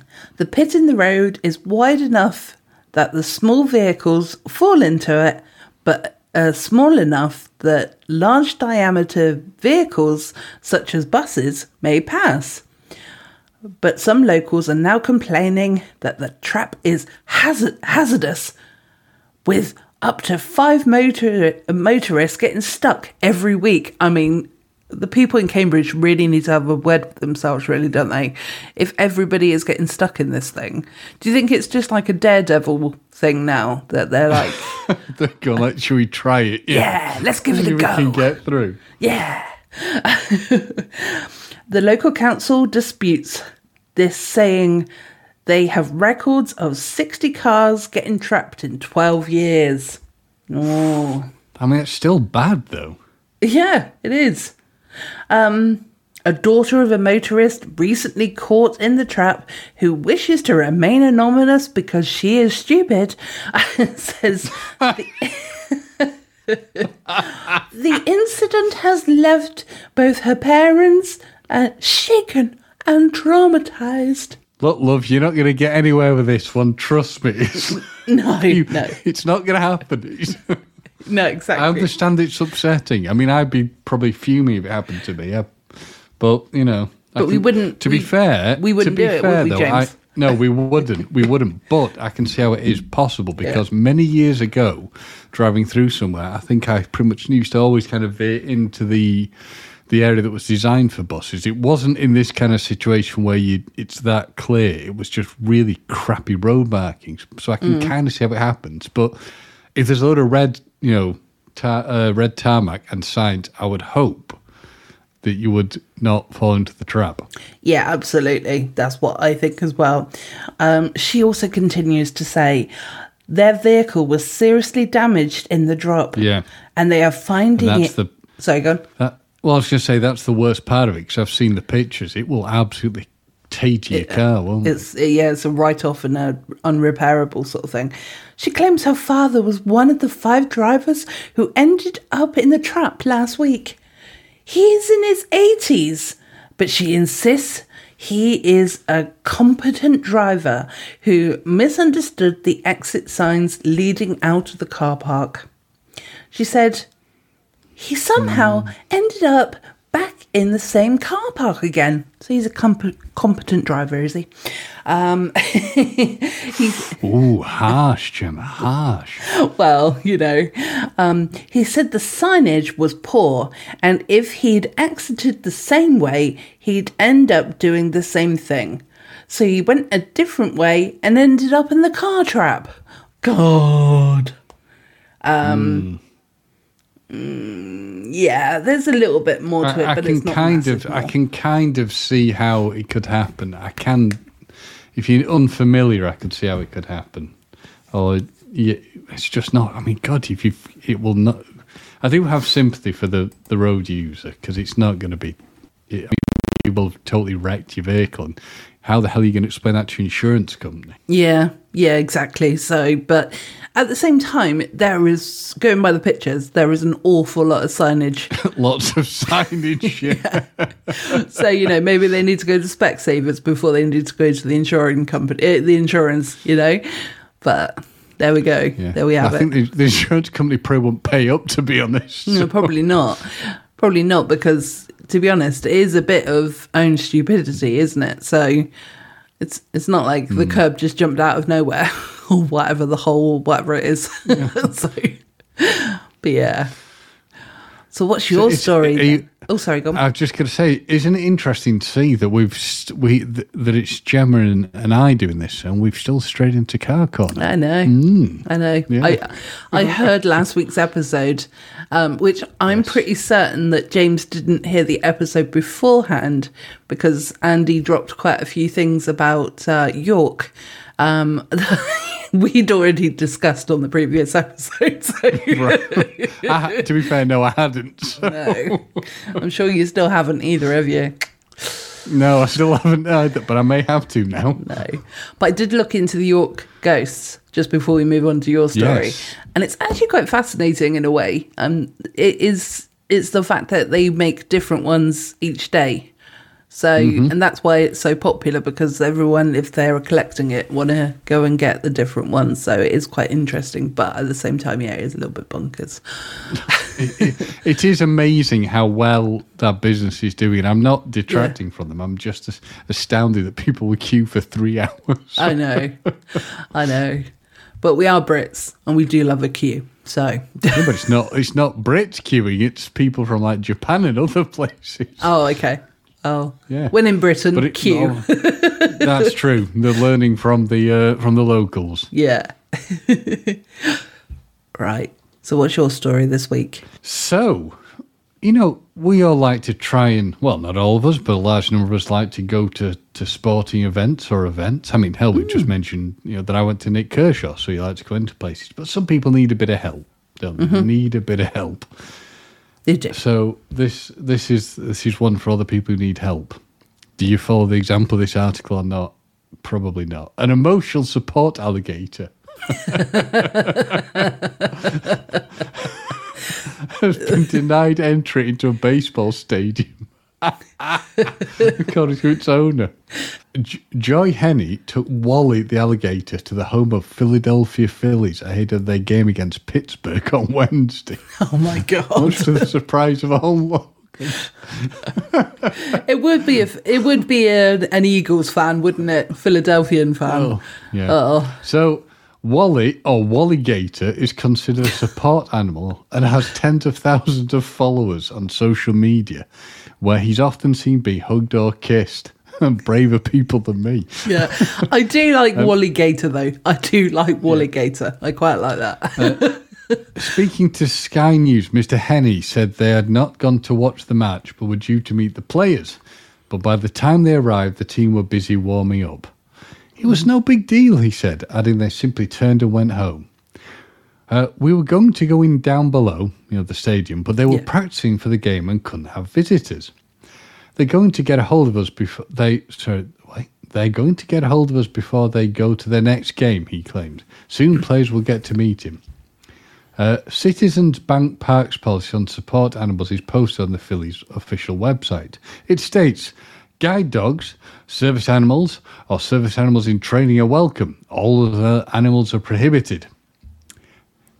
the pit in the road is wide enough that the small vehicles fall into it, but uh, small enough that large diameter vehicles, such as buses, may pass. But some locals are now complaining that the trap is hazard- hazardous, with up to five motor- motorists getting stuck every week. I mean, the people in Cambridge really need to have a word with themselves, really, don't they? If everybody is getting stuck in this thing, do you think it's just like a daredevil thing now that they're like, They're going like, should we try it? yeah, let's give it a go. we can get through. Yeah. the local council disputes this, saying they have records of 60 cars getting trapped in 12 years. Oh. I mean, it's still bad though. Yeah, it is. Um, a daughter of a motorist recently caught in the trap who wishes to remain anonymous because she is stupid says the, the incident has left both her parents uh, shaken and traumatized. Look, love, you're not going to get anywhere with this one. Trust me. No, you- no, it's not going to happen. It's- exactly. I understand it's upsetting. I mean, I'd be probably fuming if it happened to me. Yeah. But you know, But we wouldn't- To be we- fair, we wouldn't do it, would fair, we, though, James? I, no, we wouldn't. We wouldn't. But I can see how it is possible because many years ago, driving through somewhere, I think I pretty much used to always kind of veer into the the area that was designed for buses. It wasn't in this kind of situation where you it's that clear. It was just really crappy road markings. So I can mm. kind of see how it happens. But if there's a lot of red, you know, tar, uh, red tarmac and signs, I would hope that you would not fall into the trap. Yeah, absolutely. That's what I think as well. Um, she also continues to say their vehicle was seriously damaged in the drop. Yeah. And they are finding And it. that's the Sorry, go on. That, well, I was going to say that's the worst part of it because I've seen the pictures. It will absolutely tater your uh, car, won't it? It's yeah, it's a write off and a unrepairable sort of thing. She claims her father was one of the five drivers who ended up in the trap last week. He's in his eighties, but she insists he is a competent driver who misunderstood the exit signs leading out of the car park. She said he somehow hmm. ended up in the same car park again. So he's a comp- competent driver, is he? Um, he's Ooh, harsh, Gemma, harsh. well, you know, um, he said the signage was poor, and if he'd exited the same way, he'd end up doing the same thing. So he went a different way and ended up in the car trap. God. Um. mm, Mm, yeah, there's a little bit more to it, I, I but can it's not kind of, I can kind of see how it could happen. I can, if you're unfamiliar, I could see how it could happen. Or it's just not. I mean, God, if you, it will not. I do have sympathy for the the road user because it's not going to be. It, I mean, you will have totally wrecked your vehicle. And how the hell are you going to explain that to your insurance company? Yeah, yeah, exactly. So, but at the same time, there is going by the pictures, there is an awful lot of signage. Lots of signage. yeah. so you know, maybe they need to go to Specsavers before they need to go to the insurance company, eh, the insurance. You know, but there we go. Yeah. There we have I it. I think the, the insurance company probably won't pay up, to be honest. No, probably not. Probably not because, to be honest, it is a bit of own stupidity, isn't it? So it's it's not like the Hmm. curb just jumped out of nowhere or whatever the whole whatever it is. so, but yeah. So what's your it's- story? you- oh, sorry, go on. I was just going to say, isn't it interesting to see that we've st- we th- that it's Gemma and, and I doing this, and we've still strayed into car corner. I know. I know. Yeah. I I heard last week's episode, um, which I'm pretty certain that James didn't hear the episode beforehand because Andy dropped quite a few things about uh, York. Um, we'd already discussed on the previous episode. So Right. I, to be fair, no, I hadn't. So- no, I'm sure you still haven't either, have you? no, I still haven't but I may have to now. No. But I did look into the York ghosts just before we move on to your story. Yes. And it's actually quite fascinating in a way. Um it is it's the fact that they make different ones each day. So Mm-hmm. and that's why it's so popular because everyone if they're collecting it want to go and get the different ones. So it is quite interesting, but at the same time yeah, it is a little bit bonkers. it, it is amazing how well that business is doing. I'm not detracting from them. I'm just astounded that people would queue for three hours. I know. I know. But we are Brits and we do love a queue. So Yeah, but it's not. It's not Brits queuing. It's people from like Japan and other places. Oh, okay. Oh, Yeah. When in Britain, But it, queue. oh, that's true. They're learning from the uh, from the locals. Yeah. right. So, what's your story this week? So, you know, we all like to try and well, not all of us, but a large number of us like to go to to sporting events or events. I mean, hell, we just mentioned you know that I went to Nik Kershaw, so you like to go into places. But some people need a bit of help. Don't they? Need a bit of help. You do. So this this is this is one for other people who need help. Do you follow the example of this article or not? Probably not. An emotional support alligator has been denied entry into a baseball stadium. According to its owner. J- Joy Henney took Wally the alligator to the home of Philadelphia Phillies ahead of their game against Pittsburgh on Wednesday, Oh my God. much to the surprise of all locals. It would be it would be a, an Eagles fan, wouldn't it? Philadelphian fan. Oh, yeah. Oh. So Wally or Wally Gator is considered a support animal and has tens of thousands of followers on social media, where he's often seen being hugged or kissed. And braver people than me. Yeah. I do like Um, Wally Gator, though. I do like Wally Gator. I quite like that. Speaking to Sky News, Mr. Henney said they had not gone to watch the match but were due to meet the players. But by the time they arrived, the team were busy warming up. It was no big deal, he said, adding they simply turned and went home. Uh, we were going to go in down below, you know, the stadium, but they were Yeah. practicing for the game and couldn't have visitors. They're going to get a hold of us before they. Sorry, wait. They're going to get a hold of us before they go to their next game. He claimed. Soon, players will get to meet him. Uh, Citizens Bank Park's policy on support animals is posted on the Phillies official website. It states guide dogs, service animals, or service animals in training are welcome. All other animals are prohibited.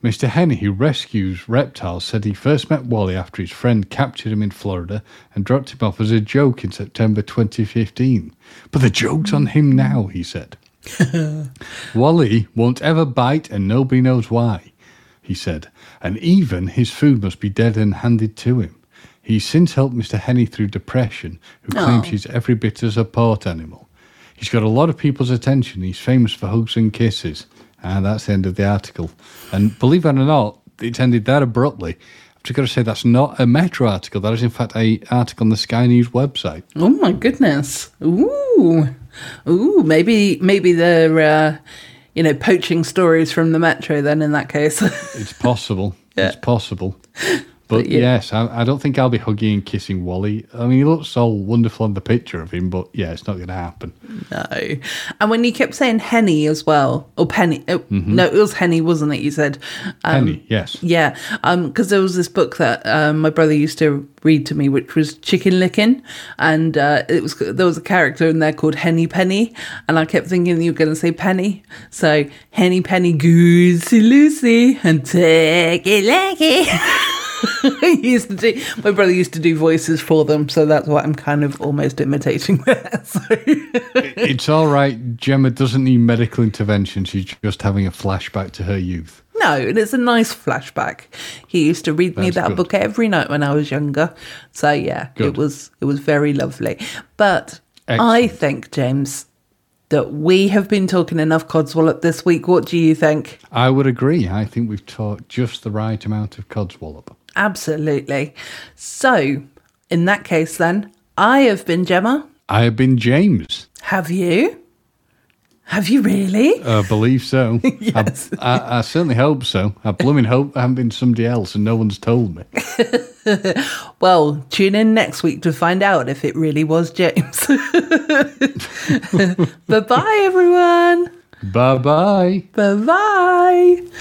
Mr. Henney, who rescues reptiles, said he first met Wally after his friend captured him in Florida and dropped him off as a joke in September 2015. But the joke's on him now, he said. Wally won't ever bite and nobody knows why, he said, and even his food must be dead and handed to him. He's since helped Mr. Henney through depression, who claims Oh. he's every bit as a port animal. He's got a lot of people's attention. He's famous for hugs and kisses. And that's the end of the article. And believe it or not, it ended that abruptly. I've just got to say that's not a Metro article. That is, in fact, a article on the Sky News website. Oh my goodness. Ooh. Ooh, maybe maybe they're uh, you know, poaching stories from the metro then in that case. It's possible. Yeah. It's possible. But yeah. yes, I, I don't think I'll be hugging and kissing Wally. I mean, he looks so wonderful on the picture of him, but yeah, it's not going to happen. no. And when you kept saying Henny as well, or Penny, oh, no, it was Henny, wasn't it? You said. Um, Penny, yes. Yeah, because there was this book that um, my brother used to read to me, which was Chicken Licken, and uh, it was there was a character in there called Henny Penny, and I kept thinking you were going to say Penny, so Henny Penny Goosey Loosey and take it like it. he used to do. My brother used to do voices for them, so that's what I'm kind of almost imitating there. So. it's all right. Gemma doesn't need medical intervention. She's just having a flashback to her youth. No, and it's a nice flashback. He used to read me that good. book every night when I was younger. So yeah, Good. it was it was very lovely. But I think, James, that we have been talking enough codswallop this week. What do you think? I would agree. I think we've talked just the right amount of codswallop. Absolutely. So, in that case then, I have been Gemma. I have been James. Have you? Have you really? I believe so. Yes. I, I, I certainly hope so. I blooming hope I haven't been somebody else and no one's told me. Well, tune in next week to find out if it really was James. bye bye, everyone. bye bye. Bye bye.